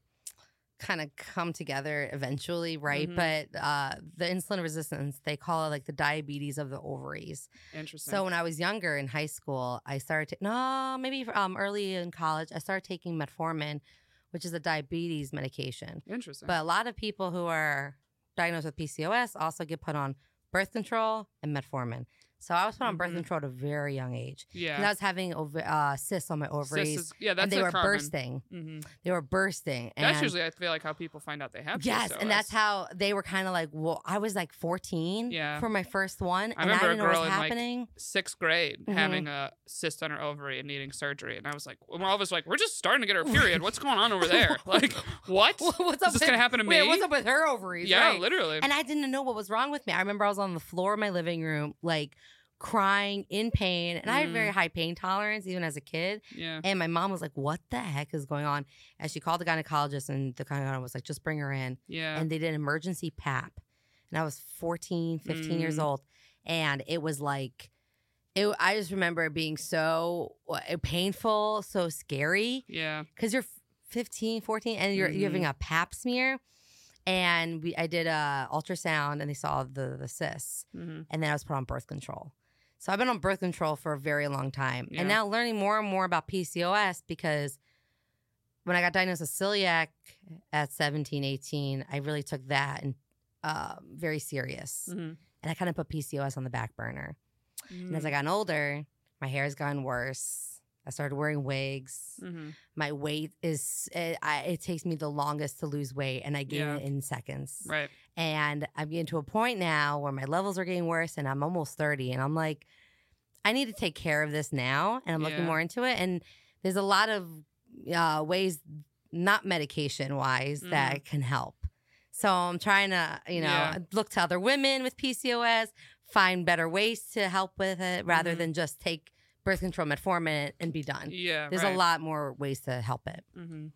kind of come together eventually, right? Mhm. But uh, the insulin resistance, they call it like the diabetes of the ovaries. Interesting. So when I was younger in high school, I started to, no maybe um early in college, I started taking metformin, which is a diabetes medication. Interesting. But a lot of people who are diagnosed with PCOS also get put on birth control and metformin. So I was put on birth Mhm. control at a very young age. yeah. And I was having ov- uh, cysts on my ovaries is- yeah, that's and they were common. bursting. hmm They were bursting. And That's usually I feel like how people find out they have. yes, and that's how they were kind of like. Well, I was like 14 Yeah. for my first one, I and I remember a didn't know what girl was in, like, happening. sixth grade Mhm. having a cyst on her ovary and needing surgery, and I was like, well, all of us like, we're just starting to get our period. What's going on over there? Like, what? what's Is this gonna happen to wait, me? What's up with her ovaries? yeah, right? literally. And I didn't know what was wrong with me. I remember I was on the floor of my living room, like crying in pain, and I had Mm. very high pain tolerance even as a kid. yeah. And my mom was like, "What the heck is going on?" And she called the gynecologist, and the gynecologist was like, "Just bring her in." Yeah. and they did an emergency pap and i was 14 15 years Mm. old and it was like it, i just remember it being so uh, painful so scary yeah. because you're 15 14 and you're, you're having Mm-hmm. a pap smear and we i did a ultrasound and they saw the the cysts hmm and then i was put on birth control so i've been on birth control for a very long time. Yeah. and now learning more and more about pcos because when i got diagnosed with celiac at 17 18 i really took that and um, very serious. Hmm and i kind of put pcos on the back burner. And Mm. as i got older my hair has gotten worse i started wearing wigs hmm my weight is it, I, it takes me the longest to lose weight and i gain Yeah. it in seconds Right. and I'm getting to a point now where my levels are getting worse and I'm almost 30 and I'm like, I need to take care of this now. And I'm looking more into it. And there's a lot of uh, ways not medication wise that can help. So I'm trying to, you know, Yeah. look to other women with PCOS, find better ways to help with it rather Mhm. than just take birth control metformin and be done. Yeah. There's right. a lot more ways to help it. hmm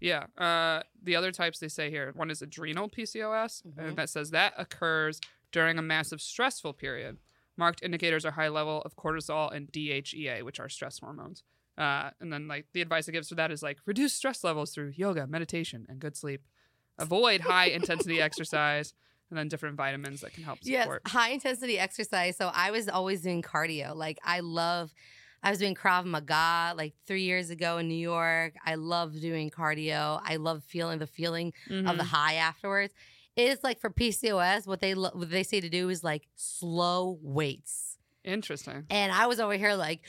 Yeah. Uh, the other types they say here one is adrenal PCOS, Mhm. and that says that occurs during a massive stressful period. Marked indicators are high level of cortisol and DHEA, which are stress hormones. Uh, and then like the advice it gives for that is like reduce stress levels through yoga, meditation, and good sleep. Avoid high intensity exercise, and then different vitamins that can help Yes, support. high intensity exercise. So I was always doing cardio. Like I love, I was doing Krav Maga like three years ago in New York. I love doing cardio. I love feeling the feeling of the Mhm. high afterwards. It's like for PCOS, what they lo- what they say to do is like slow weights. Interesting. And I was over here like,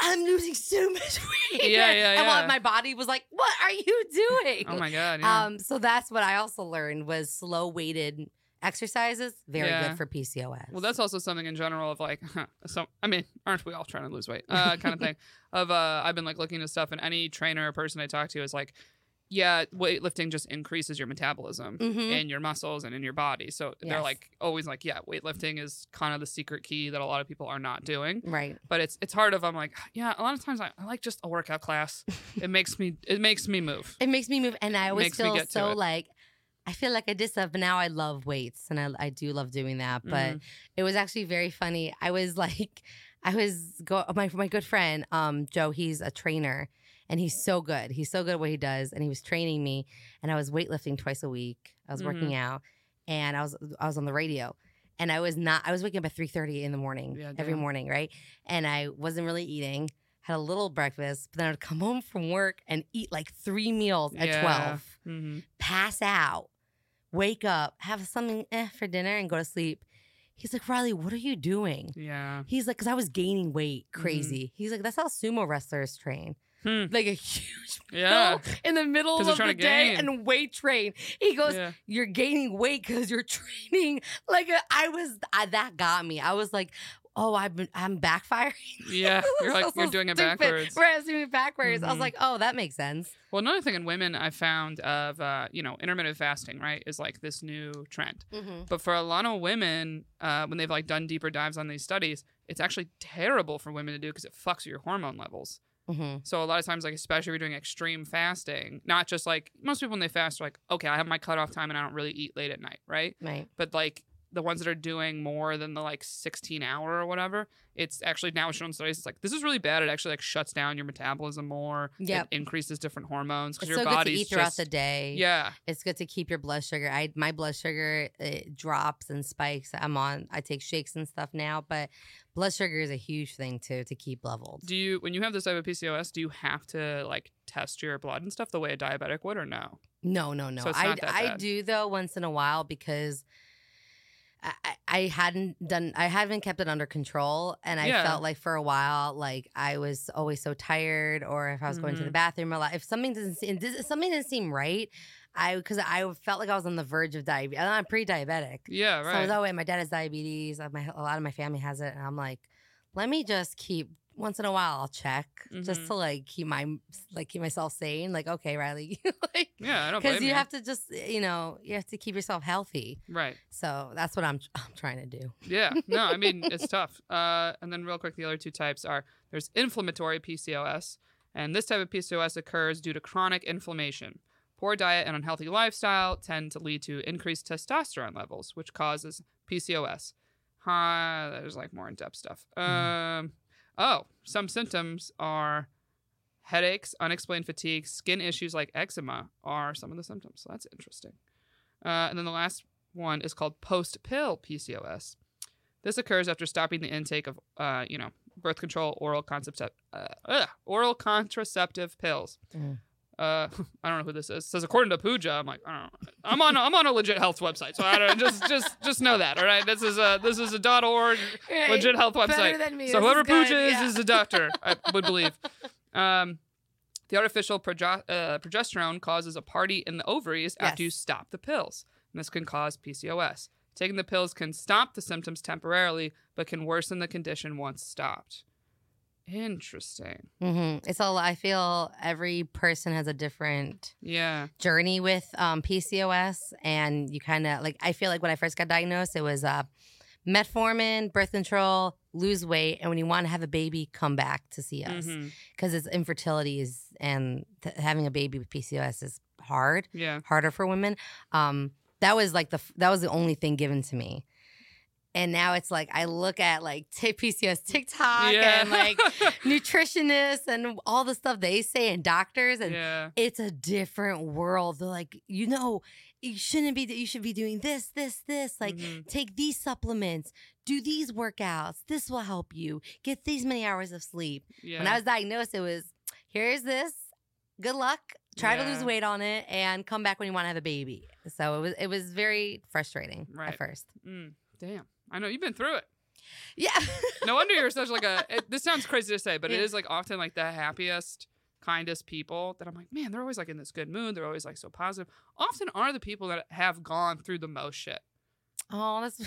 I'm losing so much weight. Yeah, yeah, And while my body was like, What are you doing? Oh my god. Yeah. Um, so that's what I also learned was slow weighted exercises very Yeah. good for PCOS. Well, that's also something in general of like, so I mean, aren't we all trying to lose weight? Uh, kind of thing. Of uh, I've been like looking at stuff, and any trainer or person I talk to is like, yeah, weightlifting just increases your metabolism Mhm. in your muscles and in your body. So they're like always like, yeah, weightlifting is kind of the secret key that a lot of people are not doing. right. But it's it's hard. Of I'm like, yeah, a lot of times I, I like just a workout class. it makes me it makes me move. It makes me move, and I always feel so like I feel like I did stuff, but now I love weights, and I I do love doing that. But Mhm. it was actually very funny. I was like, I was go my my good friend um Joe. He's a trainer, and he's so good. He's so good at what he does, and he was training me, and I was weightlifting twice a week. I was working out, and I was I was on the radio. And I was not. I was waking up at three thirty in the morning Yeah, every morning, right? And I wasn't really eating. Had a little breakfast, but then I'd come home from work and eat like three meals at Yeah. twelve Mhm. pass out, wake up, have something eh, for dinner, and go to sleep. He's like, Riley, what are you doing? Yeah. He's like, because I was gaining weight Mm-hmm. crazy. He's like, that's how sumo wrestlers train. Hmm. Like a huge Yeah. in the middle of the day and weight train. He goes, yeah. you're gaining weight because you're training. Like I was, I, that got me. I was like, oh, I've been, I'm backfiring. Yeah. You're like So you're doing it stupid. backwards. I was doing it backwards. I was Mhm. like, oh, that makes sense. Well, another thing in women I found of uh, you know intermittent fasting, right, is like this new trend. Mm-hmm. But for a lot of women, uh, when they've like done deeper dives on these studies, it's actually terrible for women to do because it fucks your hormone levels. Mm-hmm. So a lot of times, like especially if you're doing extreme fasting, not just like most people when they fast are like, okay, I have my cutoff time and I don't really eat late at night, right? Right. But like the ones that are doing more than the like 16 hour or whatever, it's actually now shown studies. It's like this is really bad. It actually like shuts down your metabolism more. Yeah, increases different hormones because It's your so good to eat throughout just the day. yeah. It's good to keep your blood sugar. I my blood sugar it drops and spikes. I'm on. I take shakes and stuff now, but blood sugar is a huge thing too to keep leveled. Do you when you have this type of PCOS, do you have to like test your blood and stuff the way a diabetic would or no? No, no, no. So I I do though once in a while because. I, hadn't done I haven't kept it under control and I Yeah. felt like for a while like I was always so tired or if I was going to the Mhm. bathroom a lot if something doesn't seem if something didn't seem right I because I felt like I was on the verge of diabetes I'm pre-diabetic Yeah, right So I was, oh wait, my dad has diabetes. uh, My, a lot of my family has it, and I'm like, let me just keep once in a while I'll check just Mhm. to like keep my like keep myself sane. Like okay, Riley, like yeah, I don't because you have to just you know you have to keep yourself healthy. right. So that's what I'm I'm trying to do. Yeah, no, I mean it's tough. Uh, and then real quick, the other two types are there's inflammatory PCOS, and this type of PCOS occurs due to chronic inflammation. Poor diet and unhealthy lifestyle tend to lead to increased testosterone levels, which causes PCOS. Uh, there's like more in-depth stuff. Um, oh, some symptoms are headaches, unexplained fatigue, skin issues like eczema are some of the symptoms. So that's interesting. Uh, and then the last one is called post-pill PCOS. This occurs after stopping the intake of, uh, you know, birth control, oral contraceptive, uh, oral contraceptive pills. Mm. Uh, I don't know who this is. It says according to Pooja. I'm like, I don't know. I'm on I'm on a legit health website, so I don't just just just know that. All right, this is a this is a dot org legit health website. So whoever Pooja is is a doctor, I would believe. Um, the artificial proge- uh, progesterone causes a party in the ovaries after you stop the pills, and this can cause PCOS. Taking the pills can stop the symptoms temporarily, but can worsen the condition once stopped. Interesting. hmm It's all. I feel every person has a different Yeah. journey with um, PCOS, and you kind of like. I feel like when I first got diagnosed, it was uh, metformin, birth control, lose weight, and when you want to have a baby, come back to see us because it's infertility is and th- having a baby with PCOS is hard, Yeah. harder for women. Um, that was like the that was the only thing given to me. And now it's like I look at like t- PCOS TikTok Yeah. and like nutritionists and all the stuff they say and doctors and yeah. it's a different world. They're like, you know, you shouldn't be. that You should be doing this, this, this. Like, Mhm. take these supplements, do these workouts. This will help you get these many hours of sleep. yeah. When I was diagnosed, it was here's this. Good luck. Try to lose weight on it and come back when you want to have a baby. So it was it was very frustrating Right. at first. Mm, damn. I know you've been through it. Yeah. No wonder you're such like a. It, this sounds crazy to say, but it Yeah. is like often like the happiest, kindest people that I'm like, man, they're always like in this good mood. They're always like so positive. Often are the people that have gone through the most shit. oh, that's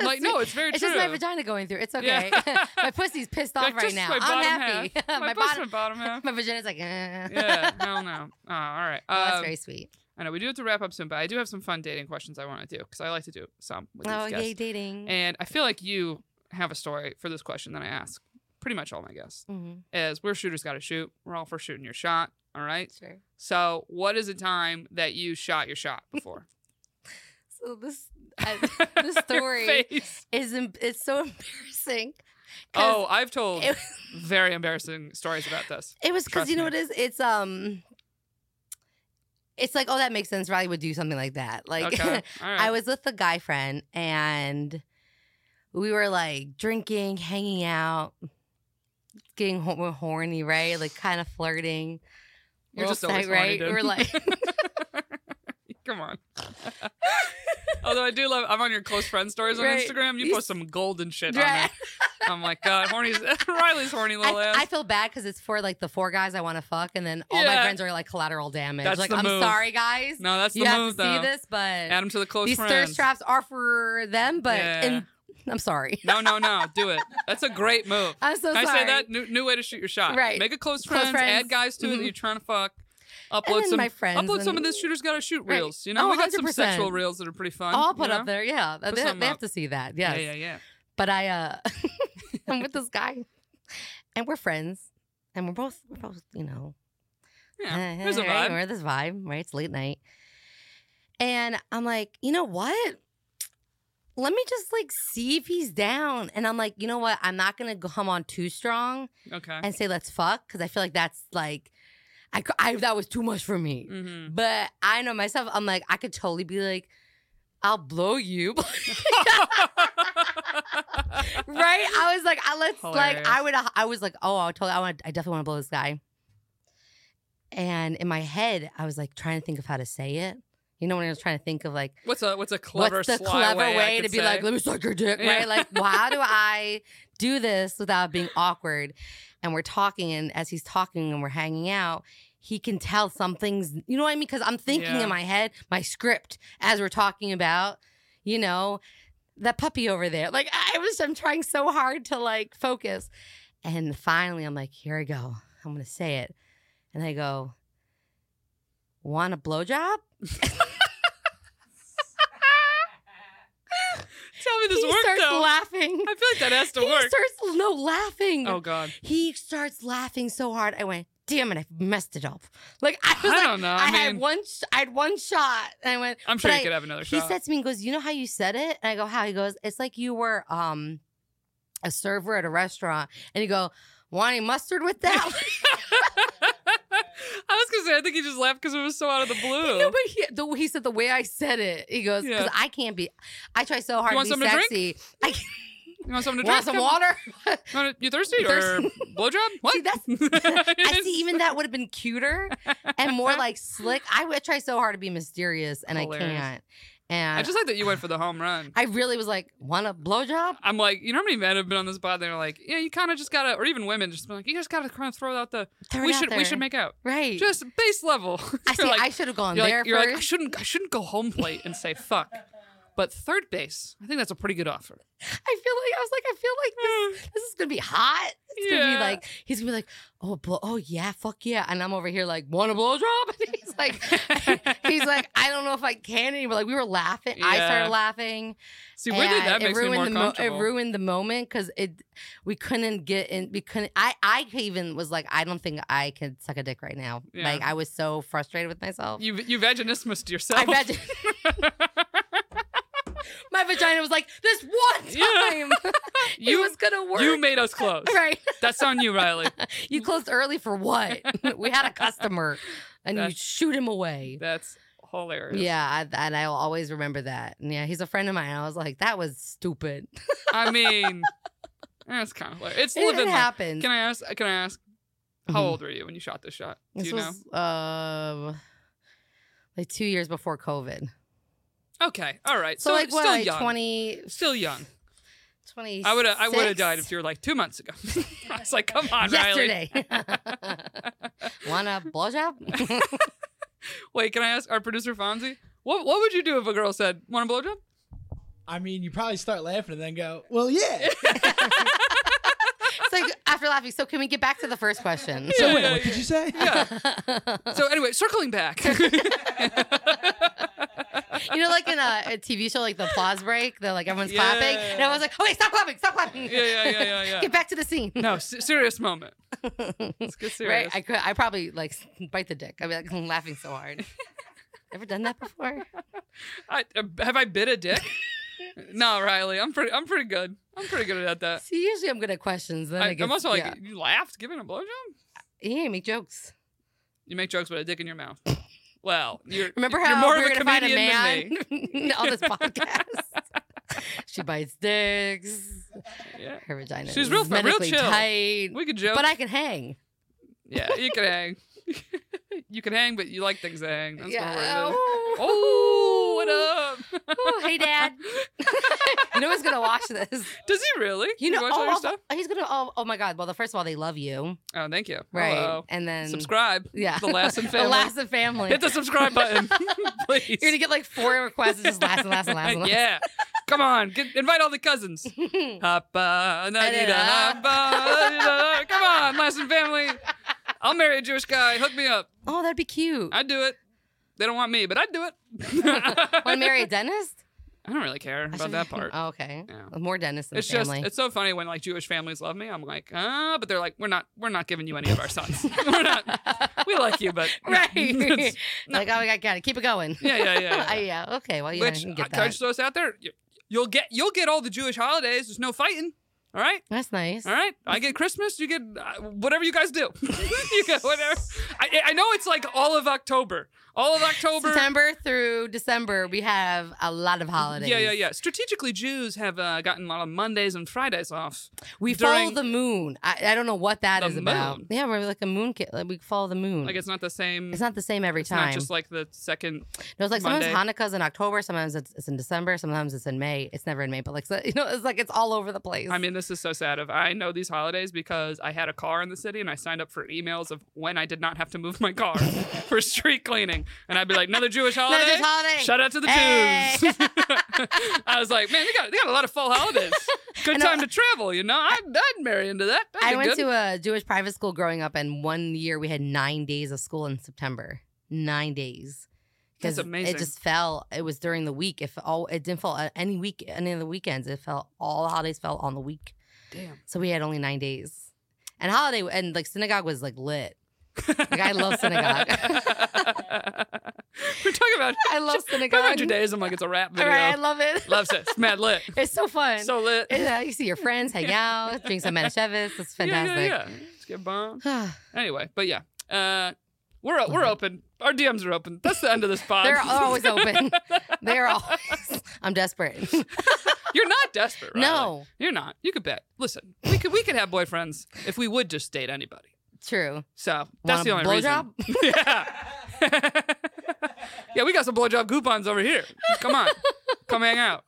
Like, no, it's very true. It's true. just my vagina going through. It's okay. Yeah. my pussy's pissed off Like, right now. my I'm happy. my, My, bottom, bottom half. my vagina's like, eh. yeah, hell no. Oh, all right. Oh, that's Um, very sweet. I know we do have to wrap up soon, but I do have some fun dating questions I want to do because I like to do some with these Oh, guests. yay, dating. And I feel like you have a story for this question that I ask pretty much all my guests. hmm Is we're shooters got to shoot. We're all for shooting your shot. All right. Sure. So, what is a time that you shot your shot before? So this I, the story is it's so embarrassing. Oh, I've told it, very embarrassing stories about this. it was because you know me. what it is. It's um, it's like oh that makes sense. Riley would do something like that. Like Okay. Right. I was with a guy friend and we were like drinking, hanging out, getting horny, right? Like kind of flirting. You're just always right? We're like, Come on. Although I do love, I'm on your close friend stories on Right. Instagram. You You post some golden shit on Right. there. I'm like, God, horny's Riley's horny little I, ass. I feel bad because it's for like the four guys I want to fuck, and then all Yeah. my friends are like collateral damage. That's like, the I'm move. sorry, guys. no, that's you the have move, to see though. this, but Add them to the close these friends. thirst traps are for them. But Yeah. and I'm sorry. No, no, no. Do it. That's a great move. I'm so Can sorry. I say that? New, new way to shoot your shot. Right. Make a close, Close friends, friends. Add guys to it that Mhm. you're trying to fuck. Upload some my friends Upload some of this shooters gotta shoot Right. reels. You know, Oh, we got some 100%. sexual reels that are pretty fun. I'll you put know? up there. Yeah, Put they, they have to see that. Yes. Yeah, yeah, yeah. But I, uh, I'm with this guy, and we're friends, and we're both, we're both, you know, Yeah. There's a right, vibe. We're this vibe, right? It's late night, and I'm like, you know what? Let me just like see if he's down. And I'm like, you know what? I'm not gonna come on too strong Okay. and say let's fuck because I feel like that's like, I, I that was too much for me. Mm-hmm. But I know myself. I'm like, I could totally be like, I'll blow you. right? I was like, I let's like, I would, I was like, oh, I totally I want, I definitely want to blow this guy. And in my head, I was like trying to think of how to say it. You know, when I was trying to think of like, what's a what's a clever what's the clever way, way, to be say? like, let me suck your dick, Yeah. right? Like, well, how do I do this without being awkward? And we're talking, and as he's talking and we're hanging out, he can tell something's, you know what I mean? Because I'm thinking Yeah. in my head, my script as we're talking about, you know, that puppy over there. Like, I was, I'm trying so hard to like focus. And finally, I'm like, here I go. I'm to say it. And I go, want a blowjob? Tell me this works. he worked starts though. laughing. I feel like that has to he work. starts no laughing. oh God. He starts laughing so hard. I went, damn it, I messed it up. Like I was I like, don't know. I, I had mean- one, sh- I had one shot, and I went. I'm sure you I- could have another He shot. He said to me, he goes, you know how you said it? And I go, how? He goes, it's like you were um a server at a restaurant, and you go, want any mustard with that? I was gonna say I think he just laughed because it was so out of the blue. no, but he, the, he said the way I said it. He goes, because Yeah. I can't be. I try so hard want to be something to drink? I can't, you want something to want drink? some Come on. water? You thirsty You or thirsty? blowjob? What? See, that's- I see. Even that would have been cuter and more like slick. I would try so hard to be mysterious, and Hilarious. I can't. And I just like that you went for the home run. I really was like, want a blowjob? I'm like, you know how many men have been on this pod? They're like, yeah, you kind of just gotta, or even women, just been like, you just gotta kind of throw out the. Throw we out should, we should make out, right. just base level. I see. Like, I should have gone you're there like, you're like, I shouldn't, I shouldn't go home plate and say fuck, But third base, I think that's a pretty good offer. I feel like I was like, I feel like this, this is gonna be hot. It's gonna Yeah. be like he's gonna be like, oh, blow, oh yeah, fuck yeah, and I'm over here like, want a blowjob? Like, he's like, I don't know if I can anymore. Like we were laughing. I started laughing. See, weirdly, that it makes me more the mo- It ruined the moment because it we couldn't get in. We couldn't. I I even was like, I don't think I could suck a dick right now. Yeah. Like I was so frustrated with myself. you you vaginismus yourself. I imagine my vagina was like this one Yeah. time. it You- was gonna work. you made us close. right. That's on you, Riley. You closed early for what? we had a customer, and you shoot him away. That's hilarious. Yeah, I, and I'll always remember that. And yeah, he's a friend of mine. I was like, that was stupid. I mean, that's kind of hilarious. It's It, living it life. happens. Can I ask? Can I ask? How Mhm. old were you when you shot this shot? Do This you know? was uh, like two years before COVID. Okay, all right. So, So, like what, still like young. 20, Still young. 20 I would have. I would have died if you were like two months ago. I was like, come on, Riley. Yesterday. Want a blowjob? Wait, can I ask our producer Fonzie? What What would you do if a girl said, "Want a blowjob"? I mean, you probably start laughing and then go, "Well, yeah." it's like after laughing. So can we get back to the first question? So Yeah, wait, yeah, what did you say? Yeah. So anyway, circling back. You know, like in a, a TV show, like the applause break, they're like everyone's Yeah. clapping, and I was like, "Okay, stop clapping, stop clapping." Yeah, yeah, yeah, yeah, yeah. Get back to the scene. no, serious moment. Let's get serious. right? I could, I probably like bite the dick. I'd be like laughing so hard. Ever done that before? I, uh, have I bit a dick? no, Riley. I'm pretty. I'm pretty good. I'm pretty good at that. See, usually I'm good at questions. Then I, I, I'm also like, yeah. you laughed giving a blowjob. yeah, make jokes. You make jokes with a dick in your mouth. Well, you're Remember you're how more we of were a a man on this podcast? she bites dicks. Yeah, Her vagina. She's real real chill. tight. we could joke. But I can hang. yeah, you can hang. you can hang, but you like things to hang. That's yeah. doing. Oh. oh. What up? Oh, hey, Dad. you know who's gonna watch this? Does he really? You know, watch oh, all your stuff? he's gonna. Oh, oh my God. Well, the first of all, they love you, Oh, thank you. right? Hello. And then Subscribe. Yeah, The Lassin the family. Lassin family. Hit the subscribe button, please. You're gonna get like four requests. Just last and last and last. And last. yeah. Come on, get, invite all the cousins. Hoppa, hoppa, na-di-da. Come on, Lassin family. I'll marry a Jewish guy. Hook me up. Oh, that'd be cute. I'd do it. They don't want me, but I'd do it. Want to marry a dentist? I don't really care about that part. Oh, okay. Yeah. More dentists in It's the just family. it's so funny when like Jewish families love me. I'm like, ah, but they're like, we're not we're not giving you any of our sons. we're not. We like you, but right. It's- like, oh, I got it. Keep it going. yeah, yeah, yeah. yeah. Uh, yeah. Okay. Well, yeah, Which you uh, get can I that. just throw this out there? You'll get you'll get all the Jewish holidays. There's no fighting. All right. That's nice. All right, I get Christmas. You get uh, whatever you guys do. you get whatever. I, I know it's like all of October. All of October. September through December, we have a lot of holidays. Yeah, yeah, yeah. Strategically, Jews have uh, gotten a lot of Mondays and Fridays off. We follow the moon. I, I don't know what that is about. Yeah, we're like a moon kid. Like we follow the moon. Like it's not the same. it's not the same every it's time. not just like the second. no, it's like sometimes Monday. Hanukkah's in October, sometimes it's, it's in December, sometimes it's in May. It's never in May, but like so, you know, it's like it's all over the place. I mean, this is so sad. Of I know these holidays because I had a car in the city and I signed up for emails of when I did not have to move my car for street cleaning, and I'd be like, another Jewish holiday. Another holiday. Shout out to the Hey. Jews. I was like, man, they got they got a lot of fall holidays. Good I know. Uh, time to travel, you know. I'd, I'd marry into that. That'd I went good. to a Jewish private school growing up, and one year we had nine days of school in September. Nine days. That's 'Cause amazing. It just fell. It was during the week. If all it didn't fall uh, any week, any of the weekends. It fell. All the holidays fell on the week. Damn. So we had only nine days. And holiday and like synagogue was like lit. Like I love synagogue. We're talking about I love synagogue. 500 days. I'm like, it's a rap All video. right, I love it. Loves it. It's mad lit. It's so fun. So lit. And, uh, you see your friends, hang out, drink some Manischewitz. It's fantastic. Yeah, yeah, yeah. Let's get bombed. Anyway, but yeah, uh, we're we're open. Our DMs are open. That's the end of this pod. They're always open. They're always. I'm desperate. You're not desperate. Riley. no, you're not. You could bet. Listen, we could we could have boyfriends if we would just date anybody. true. So that's Want the only reason. yeah. yeah, we got some blowjob coupons over here. Come on, come hang out.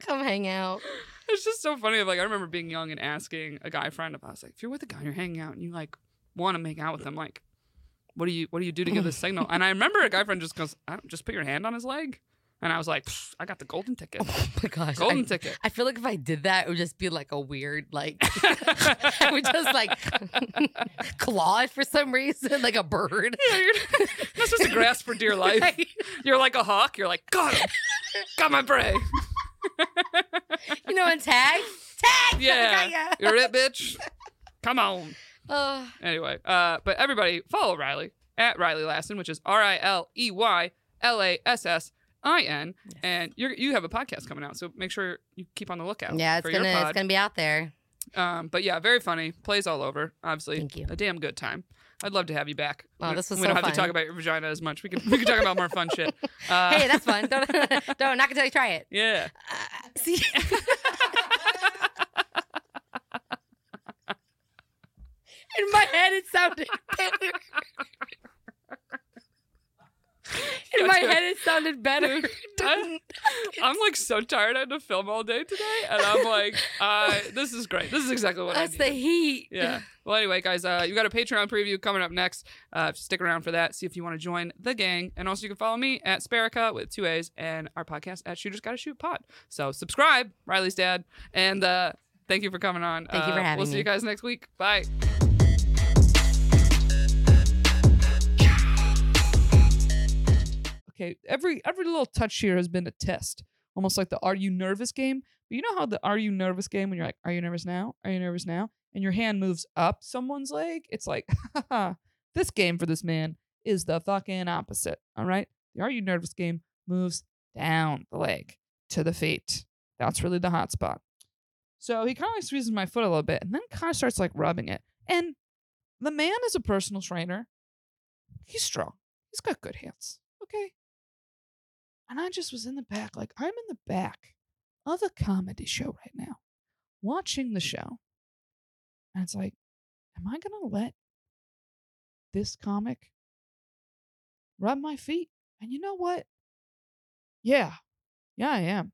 Come hang out. It's just so funny. Like I remember being young and asking a guy friend if I was like, if you're with a guy and you're hanging out and you like want to make out with him, like, what do you what do you do to give this signal? And I remember a guy friend just goes, I don't, just put your hand on his leg. And I was like, I got the golden ticket. Oh my gosh. Golden I, ticket. I feel like if I did that, it would just be like a weird, like, I would just like claw it for some reason, like a bird. Yeah, you're not supposed to grasp for dear life. Right? You're like a hawk. You're like, got him. Got my prey. You know, and tag, tag. Yeah. yeah. You're it, bitch. Come on. Oh, Anyway, uh, but everybody follow Riley at Riley Lassin, which is R I L E Y L A S S I N, and you you have a podcast coming out, so make sure you keep on the lookout. yeah, it's gonna it's gonna be out there. Um, but yeah, very funny. Plays all over. Obviously, Thank you. a damn good time. I'd love to have you back. Wow, we, this was we don't so have to talk about your vagina as much. We can we can talk about more fun shit. Uh, hey, that's fun. Don't don't not gonna you try it. yeah. Uh, see. In my head, it sounded better. In my head, it sounded better. I, I'm like so tired. I had to film all day today, and I'm like, uh, this is great. This is exactly what That's I That's the heat. Yeah. Well, anyway, guys, uh, you got a Patreon preview coming up next. Uh, stick around for that. See if you want to join the gang. And also, you can follow me at Sparica with two A's and our podcast at Shooters Gotta Shoot Pod. So subscribe, Riley's dad. And uh, thank you for coming on. Thank you for Uh, having We'll see me. you guys next week. Bye. Okay, every every little touch here has been a test, almost like the "Are you nervous?" game. But you know how the "Are you nervous?" game when you're like, "Are you nervous now? Are you nervous now?" and your hand moves up someone's leg. It's like, this game for this man is the fucking opposite. All right, the "Are you nervous?" game moves down the leg to the feet. That's really the hot spot. So he kind of like squeezes my foot a little bit, and then kind of starts like rubbing it. And the man is a personal trainer. He's strong. He's got good hands. Okay. And I just was in the back, like I'm in the back of a comedy show right now, watching the show. And it's like, am I going to let this comic rub my feet? And you know what? Yeah. Yeah, I am.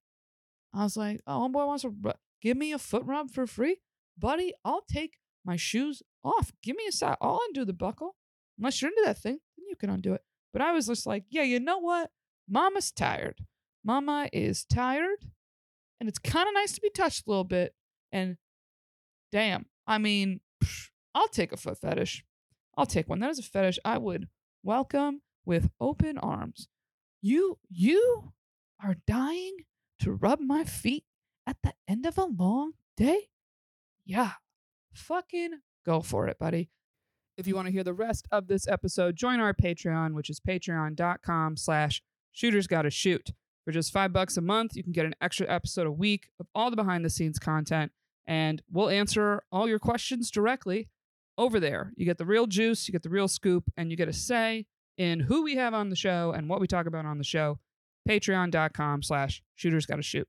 I was like, oh, homeboy wants to ru- give me a foot rub for free? Buddy, I'll take my shoes off. Give me a side. I'll undo the buckle. Unless you're into that thing, then you can undo it. But I was just like, yeah, you know what? Mama's tired. Mama is tired. And it's kind of nice to be touched a little bit. And damn, I mean, I'll take a foot fetish. I'll take one. That is a fetish I would welcome with open arms. You, you are dying to rub my feet at the end of a long day? Yeah. Fucking go for it, buddy. If you want to hear the rest of this episode, join our Patreon, which is patreon.com slash shooters gotta shoot. For just five bucks a month, you can get an extra episode a week of all the behind the scenes content, and we'll answer all your questions directly over there. You get the real juice, you get the real scoop, and you get a say in who we have on the show and what we talk about on the show. Patreon.com slash shooters gotta shoot.